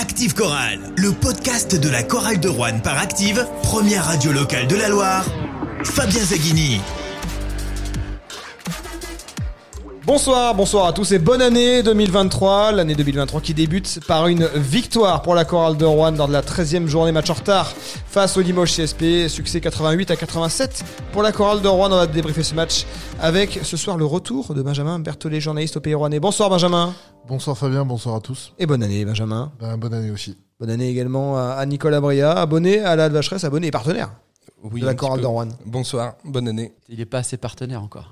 Active Chorale, le podcast de la chorale de Rouen par Active, première radio locale de la Loire. Fabien Zaghini. Bonsoir, bonsoir à tous et bonne année 2023. L'année 2023 qui débute par une victoire pour la chorale de Rouen lors de la 13e journée match en retard face au Limoges CSP. Succès 88 à 87 pour la chorale de Rouen. On va débriefer ce match avec ce soir le retour de Benjamin Berthollet, journaliste au Pays Rouennais. Bonsoir Benjamin. Bonsoir Fabien, bonsoir à tous. Et bonne année Benjamin. Ben, bonne année aussi. Bonne année également à Nicolas Bria, abonné à la Vacheresse, abonné et partenaire Oui, de la chorale de Rouen. Bonsoir, bonne année. Il n'est pas assez partenaire encore.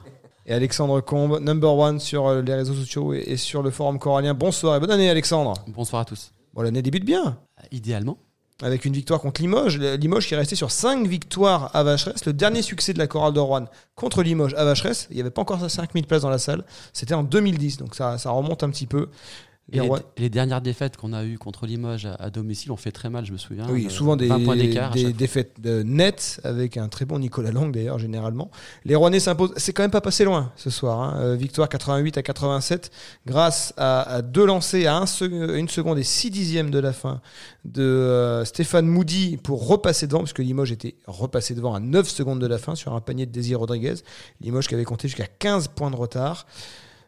Et Alexandre Combe, number one sur euh, les réseaux sociaux et sur le forum corallien. Bonsoir et bonne année Alexandre. Bonsoir à tous. Bon, l'année débute bien. Idéalement, avec une victoire contre Limoges. Limoges qui est resté sur 5 victoires à Vacheresse. Le dernier succès de la chorale de Rouen contre Limoges à Vacheresse, il n'y avait pas encore 5000 places dans la salle. C'était en 2010, donc ça, ça remonte un petit peu. Et Les dernières défaites qu'on a eues contre Limoges à, à domicile ont fait très mal, je me souviens. oui, Euh, souvent des, 20 points d'écart. à des chaque fois. défaites de nettes avec un très bon Nicolas Lang d'ailleurs généralement. Les Rouennais s'imposent. C'est quand même pas passé loin ce soir. hein. Euh, victoire 88 à 87 grâce à, à deux lancers à un sec- une seconde et six dixièmes de la fin de euh, Stéphane Moody pour repasser devant puisque Limoges était repassé devant à 9 secondes de la fin sur un panier de Désir Rodriguez. Limoges qui avait compté jusqu'à 15 points de retard.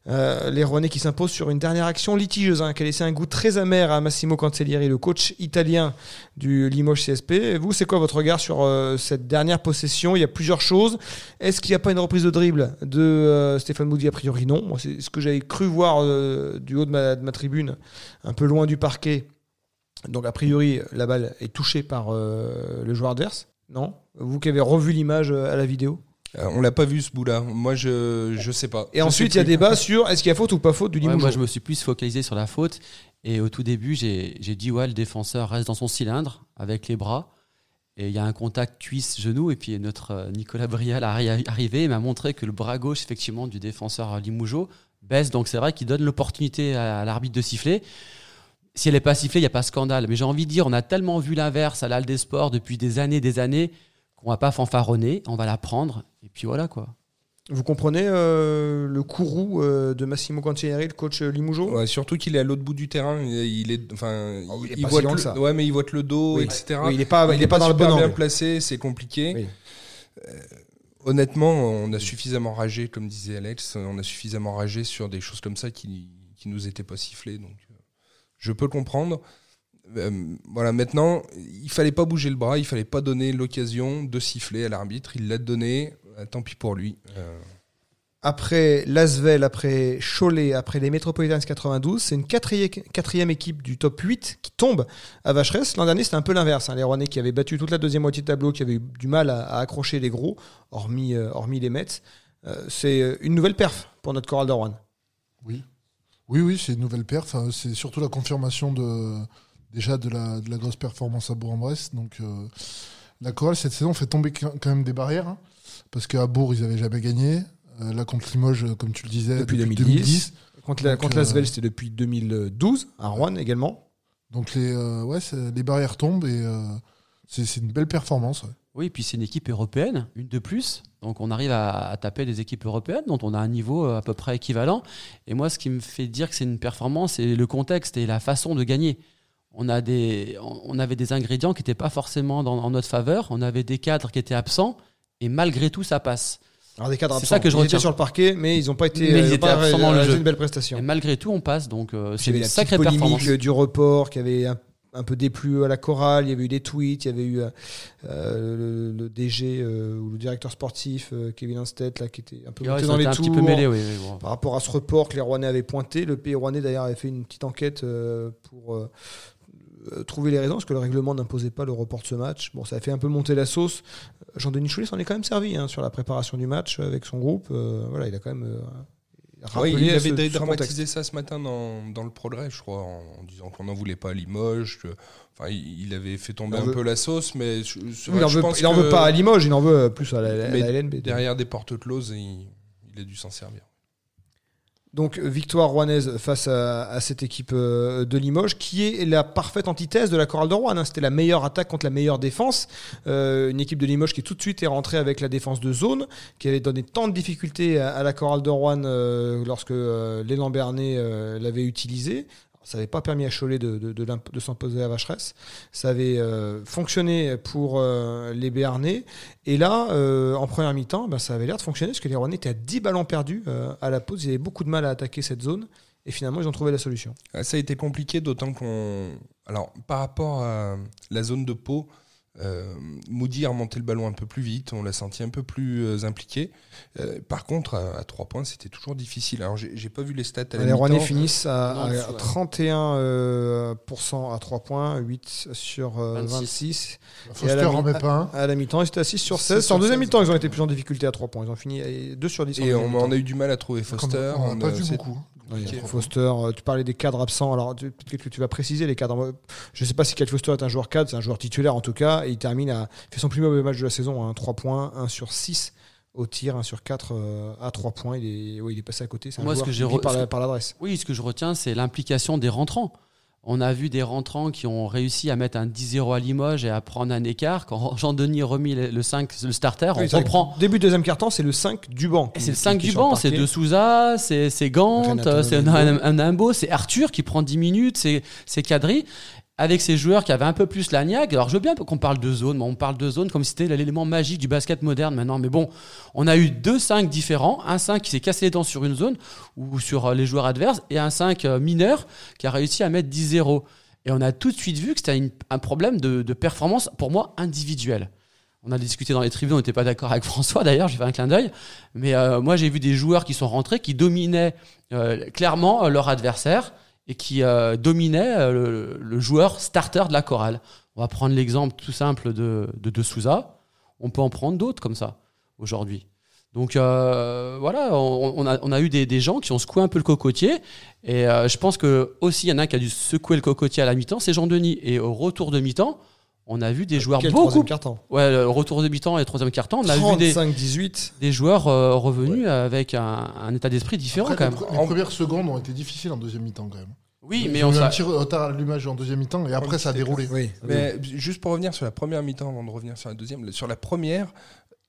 Euh, les Rouennais qui s'imposent sur une dernière action litigieuse hein, qui a laissé un goût très amer à Massimo Cancellieri, le coach italien du Limoges CSP. Vous, c'est quoi votre regard sur euh, cette dernière possession? Il y a plusieurs choses. Est-ce qu'il n'y a pas une reprise de dribble de euh, Stéphane Moody? A priori, non. C'est ce que j'avais cru voir du haut de ma, tribune, un peu loin du parquet. Donc, a priori, la balle est touchée par le joueur adverse. Non? Vous qui avez revu l'image à la vidéo? Euh, on l'a pas vu ce bout-là. Moi, je je sais pas. Et Je ensuite, il y a débat sur est-ce qu'il y a faute ou pas faute du Ouais, moi, je me suis plus focalisé sur la faute. Et au tout début, j'ai j'ai dit ouais, le défenseur reste dans son cylindre avec les bras. Et il y a un contact cuisse-genou. Et puis notre euh, Nicolas Brial est arrivé et m'a montré que le bras gauche, effectivement, du défenseur Limougeau baisse. Donc c'est vrai qu'il donne l'opportunité à, à l'arbitre de siffler. Si elle n'est pas sifflée, il n'y a pas scandale. Mais j'ai envie de dire, on a tellement vu l'inverse à l'Al des Sports depuis des années, des années, qu'on va pas fanfaronner, on va la prendre. Et puis voilà quoi. Vous comprenez euh, le courroux euh, de Massimo Cancellieri, le coach euh, Limougeau Ouais, surtout qu'il est à l'autre bout du terrain. Il est, enfin, Oh, il est il, pas voit si le, ça. ouais, mais il voit le dos, Oui. etc. Oui, il n'est pas, il est pas dans le bon bien placé, c'est compliqué. Oui. Euh, honnêtement, on a suffisamment ragé, comme disait Alex, on a suffisamment ragé sur des choses comme ça qui, qui nous étaient pas sifflées. Donc, euh, je peux comprendre. Euh, voilà, maintenant, il fallait pas bouger le bras, il fallait pas donner l'occasion de siffler à l'arbitre. Il l'a donné, euh, tant pis pour lui. Euh, Après Lasvel, après Cholet, après les Metropolitans 92, c'est une quatrième, quatrième équipe du top 8 qui tombe à Vacheresse. L'an dernier, c'était un peu l'inverse. hein. Les Rouennais qui avaient battu toute la deuxième moitié de tableau, qui avaient eu du mal à, à accrocher les gros, hormis, euh, hormis les Mets. Euh, c'est une nouvelle perf pour notre chorale de Rouen. Oui, oui, oui c'est une nouvelle perf. Enfin, C'est surtout la confirmation de déjà de la, de la grosse performance à Bourg-en-Bresse. Donc euh, la chorale cette saison fait tomber quand même des barrières hein, parce qu'à Bourg ils avaient jamais gagné. Euh, là contre Limoges, euh, comme tu le disais, Depuis depuis, 2010. 2010. Contre, la, contre euh, Lasvel, c'était depuis 2012, à Rouen également. Donc les, euh, ouais, les barrières tombent et euh, c'est une belle performance. ouais. Oui, et puis c'est une équipe européenne, une de plus. Donc on arrive à, à taper des équipes européennes dont on a un niveau à peu près équivalent. Et moi, ce qui me fait dire que c'est une performance, c'est le contexte et la façon de gagner. On, a des, on on avait des ingrédients qui n'étaient pas forcément dans, en notre faveur. On avait des cadres qui étaient absents. Et malgré tout, ça passe. Alors des cadres C'est absents. ça que je ils étaient sur le parquet, mais ils n'ont pas été, Mais ils euh, étaient absents dans le réalisé jeu. une belle prestation. Et malgré tout, on passe. Donc euh, c'est une sacrée petite performance. polémique euh, du report qui avait un, un peu déplu à la chorale. Il y avait eu des tweets, il y avait eu euh, le, le DG euh, ou le directeur sportif Kevin Instead là qui était un peu Ouais, monté dans les un tours petit peu mêlé, oui. oui, bon. par rapport à ce report que les Rouennais avaient pointé. Le pays Rouennais d'ailleurs avait fait une petite enquête pour euh, trouver les raisons parce que le règlement n'imposait pas le report de ce match. Bon, ça a fait un peu monter la sauce. Jean-Denis Choulet s'en est quand même servi hein, sur la préparation du match avec son groupe. Euh, voilà, il a quand même euh, rappelé il avait ce contexte. ça ce matin dans, dans le progrès, je crois, en, en disant qu'on n'en voulait pas à Limoges. Que, enfin, il, avait fait tomber un veut- peu la sauce, mais je, Il n'en veut, que pas à Limoges, il en veut plus à la, à la LNB. derrière des portes closes, il, il a dû s'en servir. Donc victoire rouennaise face à, cette équipe euh, de Limoges, qui est la parfaite antithèse de la chorale de Rouen. hein. C'était la meilleure attaque contre la meilleure défense. Euh, une équipe de Limoges qui tout de suite est rentrée avec la défense de zone, qui avait donné tant de difficultés à, la chorale de Rouen euh, lorsque euh, l'élan Bernet l'avait utilisé. Ça n'avait pas permis à Cholet de, s'imposer à Vacheresse. Ça avait euh, fonctionné pour euh, les Béarnais. Et là, euh, en première mi-temps, ben, ça avait l'air de fonctionner parce que les Rouennais étaient à 10 ballons perdus à la pause. Ils avaient beaucoup de mal à attaquer cette zone. Et finalement, ils ont trouvé la solution. Ça a été compliqué, d'autant qu'on. Alors, par rapport à la zone de Pau, euh, Moody a remonté le ballon un peu plus vite, on l'a senti un peu plus euh, impliqué. Euh, par contre, à, à 3 points, c'était toujours difficile. Alors, j'ai pas vu les stats à la Les Rouennais finissent à, Non, à dessous, ouais. 31% euh, à 3 points, 8 sur euh, 26. 26. Foster la en met pas un. À la mi-temps, ils étaient à 6 sur 6 16. sur En deuxième 16. mi-temps, ils ont été plus en difficulté à 3 points. Ils ont fini à 2 sur 10. en Et on, on a eu du mal à trouver Foster. on n'a pas a- vu c'est- beaucoup. Oui, Ok. Foster, euh, tu parlais des cadres absents. Alors, peut-être que tu vas préciser les cadres. Je ne sais pas si Kyle Foster est un joueur cadre, c'est un joueur titulaire en tout cas. Et il termine à. il fait son plus mauvais match de la saison, hein, 3 points, 1 sur 6 au tir, 1 sur 4 euh, à 3 points. Il est, oui, il est passé à côté. C'est un Moi, ce joueur que qui j'ai vit re- par, ce la- que- par l'adresse. Oui, ce que je retiens, c'est l'implication des rentrants. On a vu des rentrants qui ont réussi à mettre un 10-0 à Limoges et à prendre un écart. Quand Jean-Denis a remis le le 5, le starter, on comprend. Début de deuxième quart-temps, c'est le 5 du banc. Et c'est le qui- 5 qui est du banc, c'est. De Souza, c'est c'est Gant, Renato c'est Nambo. un, un Nambo, c'est Arthur qui prend 10 minutes, c'est c'est Kadri. Avec ces joueurs qui avaient un peu plus la niaque. Alors je veux bien qu'on parle de zone, on parle de zone comme si c'était l'élément magique du basket moderne maintenant. Mais bon, on a eu deux 5 différents. Un 5 qui s'est cassé les dents sur une zone ou sur euh, les joueurs adverses et un 5 euh, mineur qui a réussi à mettre 10-0. Et on a tout de suite vu que c'était un problème de, performance, pour moi, individuelle. On a discuté dans les tribunes, on n'était pas d'accord avec François d'ailleurs, j'ai fait un clin d'œil. Mais euh, moi, j'ai vu des joueurs qui sont rentrés, qui dominaient clairement leur adversaire et qui euh, dominaient euh, le, joueur starter de la chorale. On va prendre l'exemple tout simple de, de. On peut en prendre d'autres comme ça aujourd'hui. Donc euh, voilà, on, a, eu des, gens qui ont secoué un peu le cocotier. Et je pense que aussi il y en a un qui a dû secouer le cocotier à la mi-temps, c'est Jean-Denis. Et au retour de mi-temps, on a vu des joueurs Quel beaucoup. Ouais, le retour de mi-temps et le troisième quart-temps, on a vu des, 35-18. des joueurs euh, revenus avec un, un état d'esprit différent Après, quand les, même. pre- les premières secondes ont été difficiles en deuxième mi-temps quand même. Oui, Ils mais on eu un s'a- petit retard à l'allumage en deuxième mi-temps et après ça a déroulé. Oui. Mais juste pour revenir sur la première mi-temps, avant de revenir sur la deuxième, sur la première,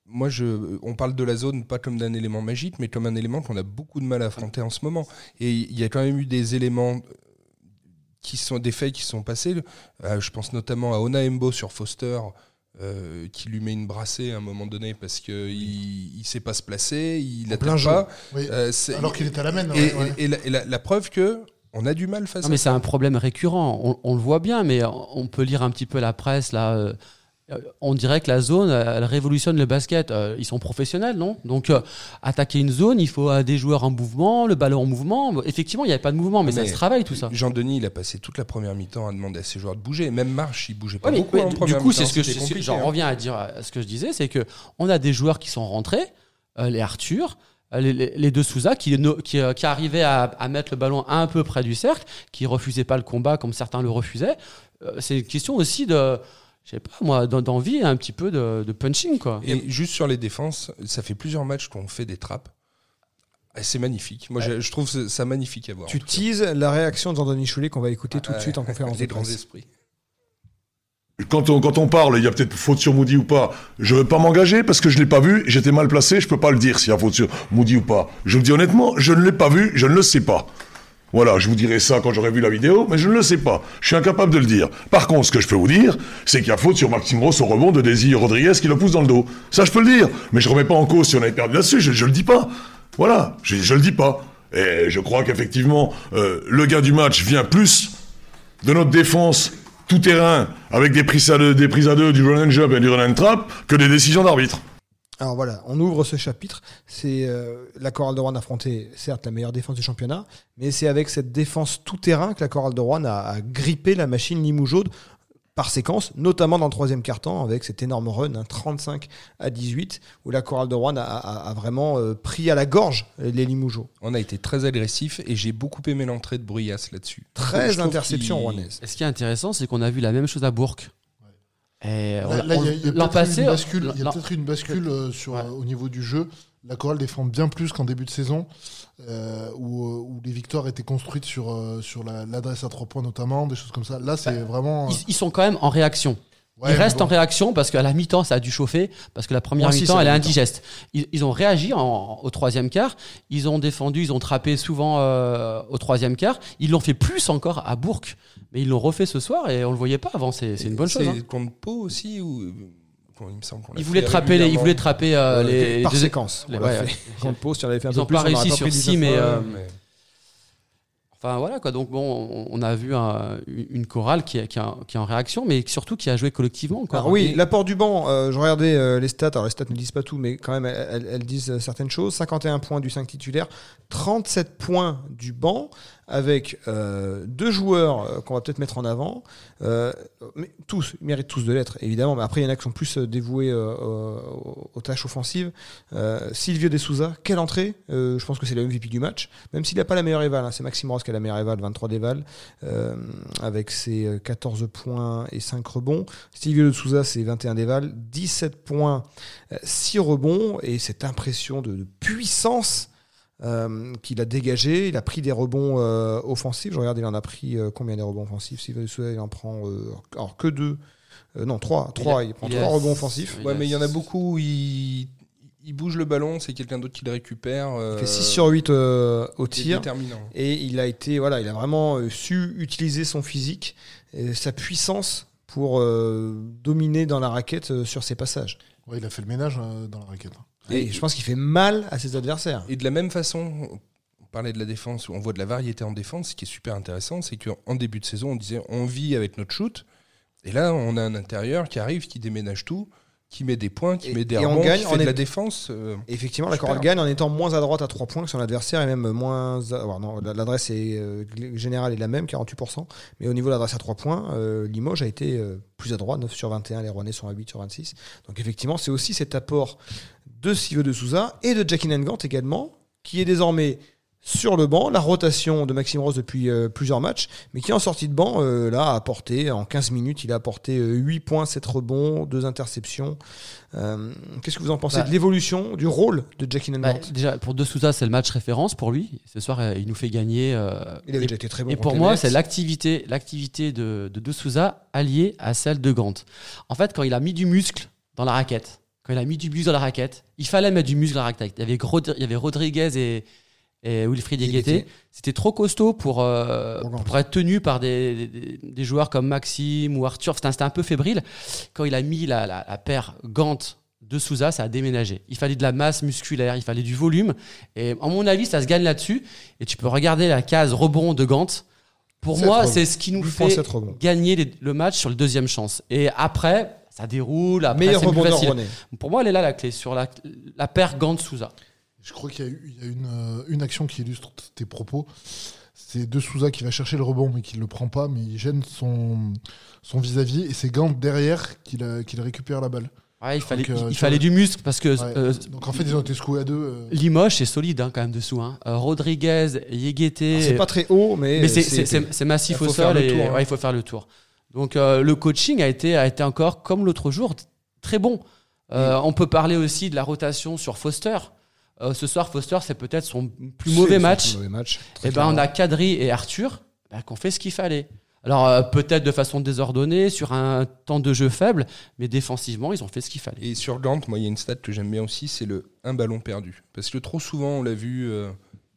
moi, je, on parle de la zone pas comme d'un élément magique, mais comme un élément qu'on a beaucoup de mal à affronter en ce moment. Et il y a quand même eu des éléments euh, qui sont des faits qui sont passés. Euh, je pense notamment à Ona Embo sur Foster. euh, qui lui met une brassée à un moment donné parce qu'il il sait pas se placer, il jeu. pas. Oui. Euh, c'est- Alors qu'il est à la main. et, ouais, ouais. et- et la, et la- la preuve que on a du mal face Non, à mais ça. c'est un problème récurrent. On, on le voit bien, mais on peut lire un petit peu la presse là. Euh, On dirait que la zone, euh, elle révolutionne le basket. Euh, Ils sont professionnels, non? Donc, euh, attaquer une zone, il faut des joueurs en mouvement, le ballon en mouvement. Effectivement, il n'y avait pas de mouvement, mais, ça se travaille tout ça. Jean-Denis, il a passé toute la première mi-temps à demander à ses joueurs de bouger. Même Marche, il bougeait pas Ouais, beaucoup mais en du- première du coup, mi-temps, c'est ce que j'en hein. reviens à dire à ce que je disais, c'est que on a des joueurs qui sont rentrés, euh, les Arthur, les, les- les deux Souza, qui, no- qui, qui arrivaient à, à mettre le ballon un peu près du cercle, qui refusaient pas le combat comme certains le refusaient. Euh, c'est une question aussi de, je sais pas moi, d'en- d'envie, un petit peu de, de punching quoi. Et juste sur les défenses, ça fait plusieurs matchs qu'on fait des trappes. C'est magnifique. Moi, je, je trouve ça- magnifique à voir. Tu teases la réaction de Jean-Denis Choulet qu'on va écouter tout de Euh, suite en conférence de Les grands presse. esprits. Quand on, quand on parle, il y a peut-être faute sur Moody ou pas. Je veux pas m'engager parce que je l'ai pas vu, j'étais mal placé, je peux pas le dire s'il y a faute sur Moody ou pas. Je vous dis honnêtement, je ne l'ai pas vu, je ne le sais pas. Voilà, je vous dirai ça quand j'aurai vu la vidéo, mais je ne le sais pas. Je suis incapable de le dire. Par contre, ce que je peux vous dire, c'est qu'il y a faute sur Maxime Ross au rebond de Désir Rodriguez qui le pousse dans le dos. Ça, je peux le dire. Mais je remets pas en cause si on avait perdu là-dessus, je, je le dis pas. Voilà, je, je le dis pas. Et je crois qu'effectivement, euh, le gars du match vient plus de notre défense tout terrain avec des prises à deux, des prises à deux, du run and jump et du run and trap que des décisions d'arbitre. Alors voilà, on ouvre ce chapitre. C'est euh, la Chorale de Rouen affronté, certes, la meilleure défense du championnat, mais c'est avec cette défense tout terrain que la Chorale de Rouen a, a grippé la machine Limougeaude par séquence, notamment dans le troisième quart-temps avec cet énorme run, un 35 à 18, où la Chorale de Rouen a, a- a vraiment euh, pris à la gorge les Limougeaux. On a été très agressif et j'ai beaucoup aimé l'entrée de Bruyas là-dessus. Je 13 trouve interceptions qu'il- rouennaises. Et ce qui est intéressant, c'est qu'on a vu la même chose à Bourg. L'an passé, il y a peut-être une bascule euh, sur, Ouais. euh, au niveau du jeu. La chorale défend bien plus qu'en début de saison, euh, où, où les victoires étaient construites sur, sur la- l'adresse à trois points notamment, des choses comme ça. Là, c'est vraiment. euh, ils, ils sont quand même en réaction. Ouais, il reste mais en bon. réaction parce qu'à la mi-temps, ça a dû chauffer, parce que la première mi-temps, elle est indigeste. Ils, ils ont réagi en- au troisième quart, ils ont défendu, ils ont trappé souvent euh, au troisième quart. Ils l'ont fait plus encore à Bourg, mais ils l'ont refait ce soir et on le voyait pas avant. C'est c'est une bonne chose. hein. C'est contre Pau aussi ou il me semble qu'on l'a Ils voulaient trapper, les, ils voulaient trapper euh, les par deux- séquence. les- ouais, fait. Contre Pau, si on avait fait un Ils peu ont plus, pas réussi sur pris six, 19 mais, fois. euh, Mais- Enfin voilà quoi. Donc bon, on, a vu un- une chorale qui, est- qui, est- qui est en réaction, mais surtout qui a joué collectivement. Quoi. Alors oui, l'apport du banc, euh, je regardais euh, les stats, alors les stats ne disent pas tout, mais quand même elles, elles- disent certaines choses. 51 points du 5 titulaire, 37 points du banc, avec euh, deux joueurs euh, qu'on va peut-être mettre en avant. Euh, tous, ils méritent tous de l'être, évidemment, mais après il y en a qui sont plus dévoués aux, tâches offensives. Silvio De Souza, quelle entrée Je pense que c'est le MVP du match, même s'il n'a pas la meilleure éval, hein, c'est Maxime Ross qui a la meilleure éval, 23 d'éval, avec ses euh, 14 points et 5 rebonds. Silvio de Souza, c'est 21 d'éval, 17 points, euh, 6 rebonds, et cette impression de puissance euh, qu'il a dégagé. Il a pris des rebonds euh, offensifs. Je regarde, il en a pris euh, combien des rebonds offensifs? Souza, il en prend euh, alors que deux. Euh, non, trois. Trois. Il, prend il trois a- rebonds offensifs. Ouais, mais il y en a beaucoup où il, il bouge le ballon, c'est quelqu'un d'autre qui le récupère. euh, Il fait 6 sur 8 euh, au c'est tir. déterminant. Et il a été, voilà, il a vraiment su utiliser son physique, et sa puissance pour euh, dominer dans la raquette euh, sur ses passages. Ouais, il a fait le ménage euh, dans la raquette. Et, je pense qu'il fait mal à ses adversaires. Et de la même façon, on parlait de la défense, on voit de la variété en défense. Ce qui est super intéressant, c'est qu'en début de saison, on disait on vit avec notre shoot. Et là, on a un intérieur qui arrive, qui déménage tout, qui met des points, qui Et- met des et on rebonds, gagne qui en fait de est- la défense. euh, effectivement, la. Chorale gagne en étant moins à droite à 3 points que son adversaire et même moins. à- l'adresse est, euh, générale est la même, 48%. Mais au niveau de l'adresse à 3 points, euh, Limoges a été plus à droite, 9 sur 21. Les Rouennais sont à 8 sur 26. Donc effectivement, c'est aussi cet apport de Silvio de Souza et de Jackie Nangant également, qui est désormais sur le banc, la rotation de Maxime Rose depuis euh, plusieurs matchs, mais qui en sortie de banc, euh, là, a apporté, en 15 minutes, il a apporté euh, 8 points, 7 rebonds, 2 interceptions. Euh, Qu'est-ce que vous en pensez Bah, de l'évolution, du rôle de Jackie Bah, déjà, pour De Souza, c'est le match référence pour lui. Ce soir, il nous fait gagner. Il avait et- déjà été très bon Et pour moi, c'est l'activité, l'activité de, de De Souza alliée à celle de Gant. En fait, quand il a mis du muscle dans la raquette, quand il a mis du muscle dans la raquette, il fallait mettre du muscle dans la raquette. Il y avait, Gro- il y avait Rodriguez et, et Wilfried. Yeguete. C'était trop costaud pour, euh, Pour être tenu par des, des- des joueurs comme Maxime ou Arthur. C'était un peu fébrile. Quand il a mis la, la, la paire Gant de Souza, ça a déménagé. Il fallait de la masse musculaire, il fallait du volume. Et à mon avis, ça se gagne là-dessus. Et tu peux regarder la case rebond de Gant. Pour moi, c'est ce qui nous 8 points, fait 7 rebonds. gagner les- le match sur le deuxième chance. Et après, ça déroule. Après, Meilleur rebondeur. Pour moi, elle est là la clé sur la, la paire Gant-Souza. Je crois qu'il y a, eu, il y a une, euh, une action qui illustre tes propos. C'est De Souza qui va chercher le rebond, mais qui ne le prend pas, mais il gêne son son vis-à-vis, et c'est Gant derrière qu'il a- qu'il récupère la balle. Ouais, il fallait, Donc, euh, il, fallait du muscle parce que Ouais. euh, Donc en fait, ils ont été secoués à deux. euh, Limoges est solide hein, quand même dessous. Hein. Rodriguez, Yeguete. Alors, C'est pas très haut, mais, mais c'est- c'est- c'est c'est- c'est massif au sol et tour, hein. ouais, il faut faire le tour. Donc euh, le coaching a été, a été encore, comme l'autre jour, très bon. Euh, On peut parler aussi de la rotation sur Foster. Euh, ce soir, Foster, c'est peut-être son plus mauvais match. plus mauvais match. très Et ben, on a Kadri et Arthur bah, qui ont fait ce qu'il fallait. Alors, euh, peut-être de façon désordonnée, sur un temps de jeu faible, mais défensivement, ils ont fait ce qu'il fallait. Et sur Gant, moi, il y a une stat que j'aime bien aussi, c'est le un ballon perdu. Parce que trop souvent, on l'a vu euh,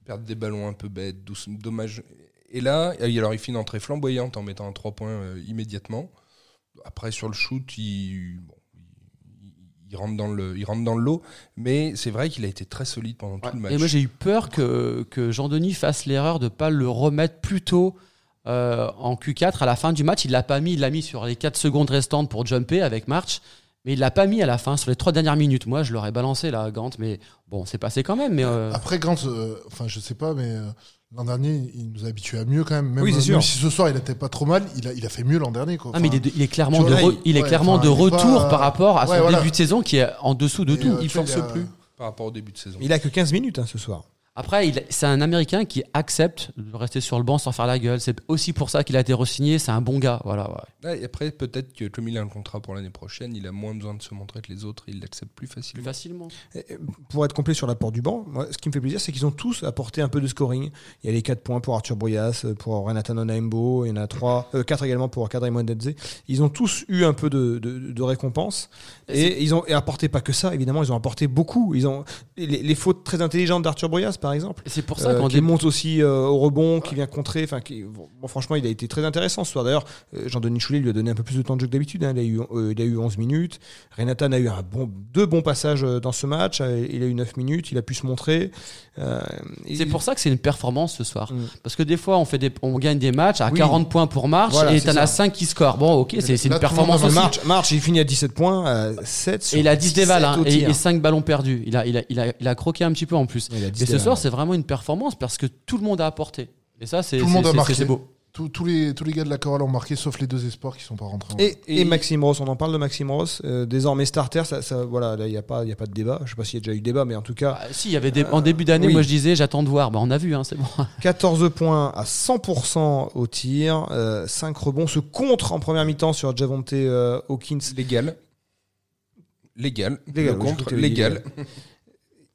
perdre des ballons un peu bêtes, douce- dommage. Et là, euh, alors il fait une entrée flamboyante en mettant un 3 points euh, immédiatement. Après, sur le shoot, il, bon, il, rentre dans le, il rentre dans le lot. Mais c'est vrai qu'il a été très solide pendant tout le match. Et moi, j'ai eu peur que, que Jean-Denis fasse l'erreur de ne pas le remettre plus tôt euh, en Q4 à la fin du match. Il l'a pas mis, il l'a mis sur les 4 secondes restantes pour jumper avec March. Mais il l'a pas mis à la fin, sur les trois dernières minutes. Moi, je l'aurais balancé là, Gant, mais bon, c'est passé quand même. Mais euh, Après, Gant, euh, enfin, je sais pas, mais euh, l'an dernier, il nous a habitués à mieux quand même. Même, Oui, c'est sûr. même si ce soir, il n'était pas trop mal, il a, il a fait mieux l'an dernier. Quoi. ah, mais il est, de- il est clairement, de, vois, re- là, il est ouais, clairement enfin, de il est retour pas- par rapport à son Ouais, voilà. début de saison qui est en dessous de Et, tout. euh, il force il a- plus par rapport au début de saison. Il a que 15 minutes hein, ce soir. Après, c'est un Américain qui accepte de rester sur le banc sans faire la gueule. C'est aussi pour ça qu'il a été re-signé. C'est un bon gars. Voilà. ouais. Et après, peut-être que comme il a un contrat pour l'année prochaine, il a moins besoin de se montrer que les autres, il l'accepte plus Plus facilement. facilement. Et, euh, Pour être complet sur l'apport du banc, moi, ce qui me fait plaisir, c'est qu'ils ont tous apporté un peu de scoring. Il y a les 4 points pour Arthur Boyas, pour Renata Nonaimbo, il y en a 3, 4 également pour Kadri Mwendedze. Ils ont tous eu un peu de, de, de récompense. Et ils ont et apporté pas que ça, évidemment, ils ont apporté beaucoup. Ils ont les, les fautes très intelligentes d'Arthur Boyas, par exemple. C'est pour ça Euh, qu'on qui monte aussi euh, au rebond, qui vient contrer. Enfin, qui, bon, franchement, il a été très intéressant ce soir. D'ailleurs, euh, Jean-Denis Choulet lui a donné un peu plus de temps de jeu que d'habitude. hein. Il, a eu, euh, il a eu 11 minutes. Renatan a eu un bon, deux bons passages dans ce match. Il a eu 9 minutes. Il a pu se montrer. C'est il- pour ça que c'est une performance ce soir. Mm. Parce que des fois, on, fait des, on gagne des matchs à Oui. 40 points pour March Voilà, et t'en as 5 qui scorent. Bon, ok, c'est une performance aussi. March, March, il finit à 17 points, euh, 7 sur Et il a 10 17 dévals hein, et, et 5 ballons perdus. Il a, il, a, il, a, il a croqué un petit peu en plus. Il a 10 Et ce soir, c'est vraiment une performance parce que tout le monde a apporté. Et ça, c'est Tout le monde c'est- a c'est- marqué. c'est beau. Tous, tous les, tous les gars de la chorale ont marqué, sauf les deux espoirs qui sont pas rentrés. en Et, et Et- Maxime Ross, on en parle de Maxime Ross, euh, désormais starter, ça, ça, voilà, là il n'y a, pas- il y a pas de débat. Je sais pas s'il y a déjà eu débat, mais en tout cas, Ah, si, il y avait des, en début d'année, oui. moi je disais, j'attends de voir. Bah, on a vu, hein, c'est bon. 14 points à 100% au tir, 5 rebonds, ce contre en première mi-temps sur Javonte euh, Hawkins. Légal. Légal. Légal, Le contre, dit légal.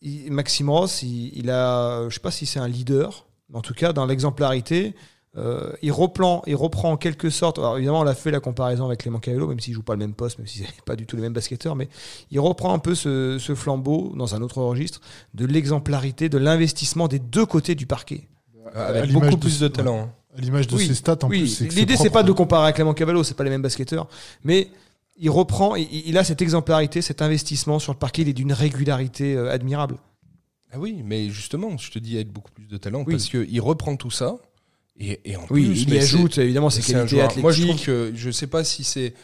Il- Maxime Ross, il, il a, je sais pas si c'est un leader, mais en tout cas dans l'exemplarité, euh, il reprend, il reprend en quelque sorte. Alors évidemment, on a fait la comparaison avec Clément Cavello, même s'il joue pas le même poste, même si c'est pas du tout les mêmes basketteurs, mais il reprend un peu ce, ce flambeau dans un autre registre de l'exemplarité, de l'investissement des deux côtés du parquet. Avec beaucoup plus de talent. hein. À l'image de Oui, ses stats, en oui, plus, l'idée c'est pas de comparer à Clément Cavallo, c'est pas les mêmes basketteurs, mais il reprend, il, il a cette exemplarité, cet investissement sur le parquet, il est d'une régularité euh, admirable. Ah oui, mais justement, je te dis avec beaucoup plus de talent Oui. parce qu'il reprend tout ça. Et, et en Oui, plus, il y ajoute c'est- évidemment ses qualités athlétiques. Moi, je trouve que je sais pas si c'est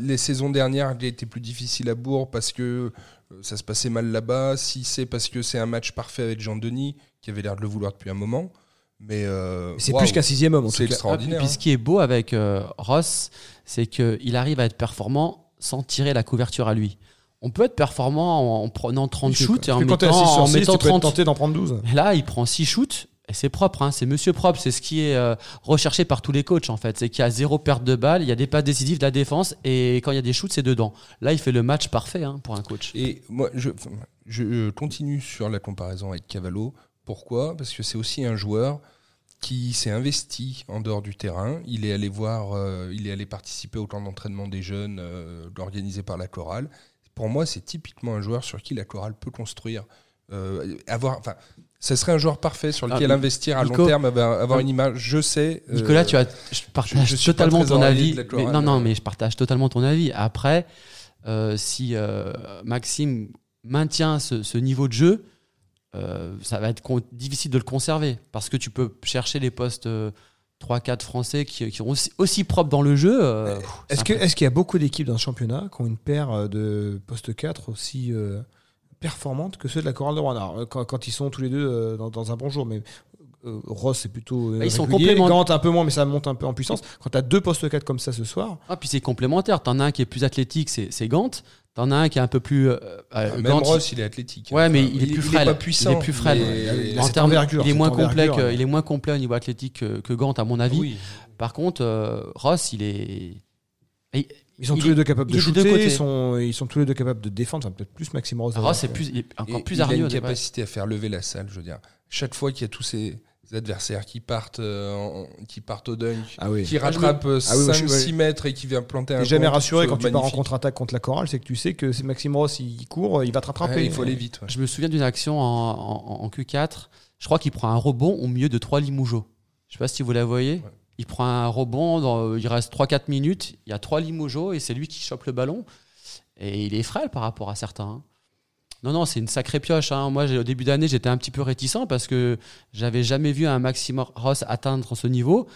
les saisons dernières, il a été plus difficile à Bourg parce que euh, ça se passait mal là-bas. Si c'est parce que c'est un match parfait avec Jean Denis qui avait l'air de le vouloir depuis un moment, mais euh, c'est plus qu'un sixième homme c'est cas. Et extraordinaire. puis ce qui est beau avec euh, Ross, c'est qu'il arrive à être performant sans tirer la couverture à lui. On peut être performant en, en prenant 30 shoots et en mettant, en six, mettant tu peux être 30. tenté d'en prendre 12. Et là, il prend 6 shoots et c'est propre. hein. C'est monsieur propre. C'est ce qui est euh, recherché par tous les coachs en fait. C'est qu'il y a zéro perte de balle, il y a des passes décisives de la défense et quand il y a des shoots, c'est dedans. Là, il fait le match parfait hein, pour un coach. Et moi, je continue sur la comparaison avec Cavallo. Pourquoi? Parce que c'est aussi un joueur qui s'est investi en dehors du terrain. Il est allé voir, euh, il est allé participer au camp d'entraînement des jeunes euh, organisé par la chorale. Pour moi, c'est typiquement un joueur sur qui la chorale peut construire. euh, avoir, enfin, ce serait un joueur parfait sur lequel Ah, investir à Nico- long terme, avoir, Ah, une image. Je sais. euh, Nicolas, tu as, je partage je totalement ton avis. mais- non, non, mais je partage totalement ton avis. Après, euh, si Maxime maintient ce, ce niveau de jeu, euh, ça va être difficile de le conserver parce que tu peux chercher les postes euh, 3-4 français qui, qui sont aussi, aussi propres dans le jeu. euh, Est-ce qu'il y a beaucoup d'équipes dans ce championnat qui ont une paire euh, de poste 4 aussi euh, performantes que ceux de la Chorale de euh, quand, quand ils sont tous les deux euh, dans, dans un bon jour, mais euh, Ross c'est plutôt euh, Bah, ils sont complémentaires. Gant un peu moins, mais ça monte un peu en puissance. Quand tu as deux postes 4 comme ça ce soir, Ah, puis c'est complémentaire. T'en as un qui est plus athlétique, c'est c'est Gant. T'en as un qui est un peu plus. euh, euh, Ah, Même Gant, Ross, il est athlétique. Ouais, mais Enfin, il est plus Il frêle. est pas puissant. Il est plus frêle. mais- Il en termes- envergure, il est moins complet, que, il est moins complet au niveau athlétique que, que Gant à mon avis. Oui. Par contre, euh, Ross, il est. et- ils sont Il tous est- les deux capables il de est deux shooter, côtés. ils sont, ils sont tous les deux capables de défendre, enfin, peut-être plus Maxime Ross. d'ailleurs. Ross est plus, il est encore Et plus il a hargneux. une capacité à faire lever la salle, je veux dire. Chaque fois qu'il y a tous ces adversaires qui partent, euh, en- qui partent au dunk, Ah oui. qui rattrapent Ah oui, moi, je 5-6 suis- mètres et qui vient planter un T'es jamais contre, rassuré quand tu pars en contre-attaque contre la chorale, c'est que tu sais que c'est Maxime Ross, il court, il va te rattraper. Ouais, il faut aller vite. ouais. Je me souviens d'une action en, en- en Q4. Je crois qu'il prend un rebond au milieu de trois Limougeaux. Je sais pas si vous la voyez. Ouais. Il prend un rebond, dans- il reste 3-4 minutes. Il y a trois Limougeaux et c'est lui qui chope le ballon. Et il est frêle par rapport à certains. Non, non, c'est une sacrée pioche. hein. Moi, au début d'année, j'étais un petit peu réticent parce que j'avais jamais vu un Maxime Ross atteindre ce niveau.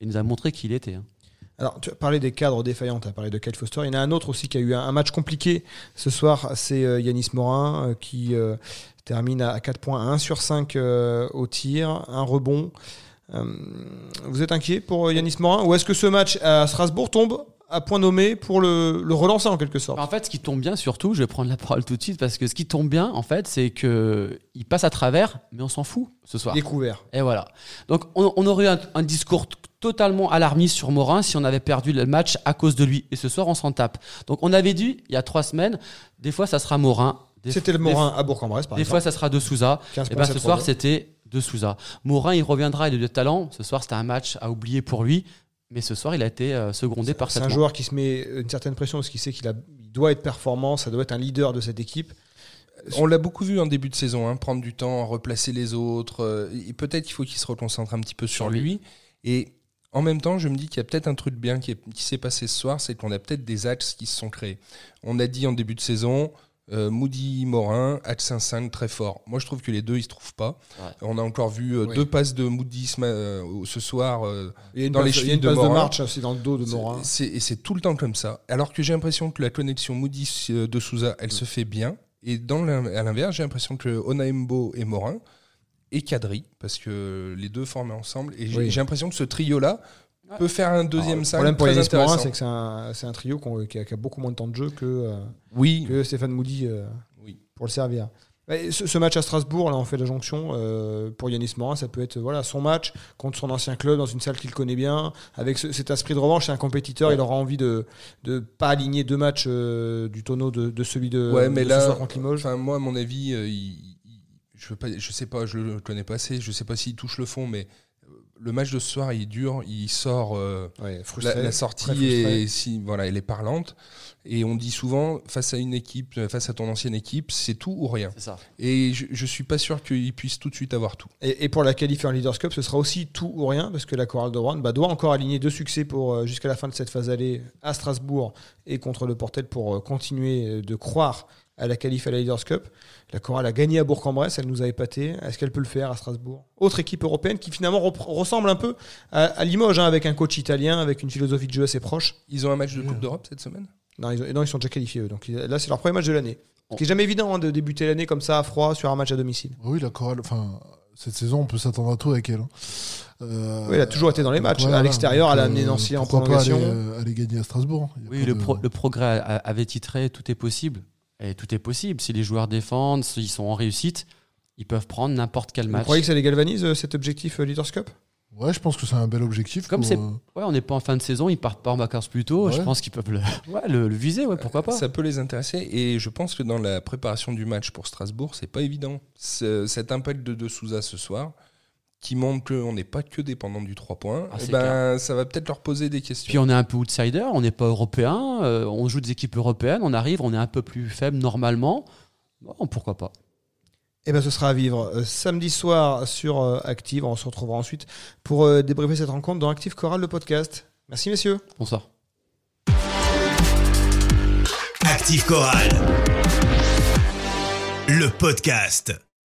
Il nous a montré qui il était. hein. Alors, tu as parlé des cadres défaillants, tu as parlé de Kyle Foster. Il y en a un autre aussi qui a eu un, match compliqué ce soir, c'est euh, Yanis Morin euh, qui euh, termine à, 4 points, 1 sur 5 euh, au tir, un rebond. Vous êtes inquiet pour Yanis Morin? Ou est-ce que ce match à Strasbourg tombe? À point nommé pour le, le relancer en quelque sorte. En fait, ce qui tombe bien, surtout, je vais prendre la parole tout de suite, parce que ce qui tombe bien, en fait, c'est que il passe à travers, mais on s'en fout ce soir. Découvert. Et voilà. Donc, on, on aurait eu un, un discours totalement alarmiste sur Morin si on avait perdu le match à cause de lui. Et ce soir, on s'en tape. Donc, on avait dit, il y a trois semaines, des fois, ça sera Morin. des- C'était le des- Morin à Bourg-en-Bresse, par Des exemple. fois, ça sera de Souza. 15 Et points, ben, ce soir, c'était de Souza. Morin, il reviendra, il a de talent. Ce soir, c'était un match à oublier pour lui. Mais ce soir, il a été euh, secondé par C'est un joueur qui se met une certaine pression parce qu'il sait qu'il doit être performant, ça doit être un leader de cette équipe. On l'a beaucoup vu en début de saison, hein, prendre du temps, replacer les autres. euh, et Peut-être qu'il faut qu'il se reconcentre un petit peu sur, lui. Et en même temps, je me dis qu'il y a peut-être un truc bien qui s'est passé ce soir, c'est qu'on a peut-être des axes qui se sont créés. On a dit en début de saison, euh, Moody Morin, axe 5 très fort. Moi, je trouve que les deux, ils se trouvent pas. Ouais. On a encore vu euh, Oui. deux passes de Moody ce, euh, ce soir. euh, une Dans passe, les chevilles de passe de, marche aussi dans le dos de Morin. c'est- Et c'est tout le temps comme ça. Alors que j'ai l'impression que la connexion Moody de Souza, elle se fait bien. Et dans à l'inverse, j'ai l'impression que Onaembo et Morin et Kadri, parce que les deux forment ensemble. Et j'ai Oui. j'ai l'impression que ce trio-là peut faire un deuxième Le 5 problème pour très intéressant. c'est que c'est un, un trio qui a, qui a beaucoup moins de temps de jeu que, euh, Oui, que Stéphane Moody euh, Oui. pour le servir. Ce, ce match à Strasbourg, là, on fait la jonction euh, pour Yanis Morin. Ça peut être voilà son match contre son ancien club dans une salle qu'il connaît bien, avec ce- cet esprit de revanche. C'est un compétiteur. Il aura envie de de pas aligner deux matchs du tonneau de, de celui de, Ouais, mais de là, ce soir contre Limoges. Moi, à mon avis, il- il- je je sais pas, je le connais pas assez, je sais pas s'il touche le fond, mais le match de ce soir, il est dur, il sort. euh, Ouais, la, frustré, la très sortie est, si, voilà, elle est parlante. Et on dit souvent, face à une équipe, euh, face à ton ancienne équipe, c'est tout ou rien. Ça. Et je, je suis pas sûr qu'il puisse tout de suite avoir tout. Et, et pour la qualif en Leaders Cup, ce sera aussi tout ou rien, parce que la chorale de Rouen bah, doit encore aligner deux succès pour euh, jusqu'à la fin de cette phase allée à Strasbourg et contre le Portel pour euh, continuer de croire à la qualif à la Leaders Cup. La chorale a gagné à Bourg-en-Bresse, elle nous a épaté. Est-ce qu'elle peut le faire à Strasbourg? Autre équipe européenne qui finalement ressemble un peu à, à Limoges, hein, avec un coach italien, avec une philosophie de jeu assez proche. Ils ont un match de. Coupe d'Europe cette semaine? Non, ils, ont- non, ils sont déjà qualifiés eux. Donc là, c'est leur premier match de l'année. Ce qui est jamais évident hein, de débuter l'année comme ça à froid sur un match à domicile. Oui, la chorale, enfin, cette saison, on peut s'attendre à tout avec elle. hein. Euh, Oui, elle a toujours été dans les matchs. voilà, à l'extérieur, elle a amené Nancy en pourquoi pas prolongation. aller, euh, aller gagner à Strasbourg. Oui, le, de- pro- le progrès avait titré Tout est possible. Et tout est possible. Si les joueurs défendent, s'ils sont en réussite, ils peuvent prendre n'importe quel Vous match. croyez que ça les galvanise euh, cet objectif euh, Leaders Cup? Ouais, je pense que c'est un bel objectif. Comme c'est- euh, Ouais, on n'est pas en fin de saison, ils partent pas en vacances plus tôt. Je pense qu'ils peuvent le, ouais, le, le viser, ouais, pourquoi pas. Ça peut les intéresser. Et je pense que dans la préparation du match pour Strasbourg, c'est pas évident. Ce- Cet impact de De Souza ce soir, qui montre qu'on n'est pas que dépendant du 3 points, Ah, eh ben, ça va peut-être leur poser des questions. Puis on est un peu outsider, on n'est pas européen, euh, on joue des équipes européennes, on arrive, on est un peu plus faible normalement. Bon, pourquoi pas Eh ben, ce sera à vivre euh, samedi soir sur euh, Active. On se retrouvera ensuite pour euh, débriefer cette rencontre dans Active Chorale, le podcast. Merci, messieurs. Bonsoir. Active Chorale. Le podcast.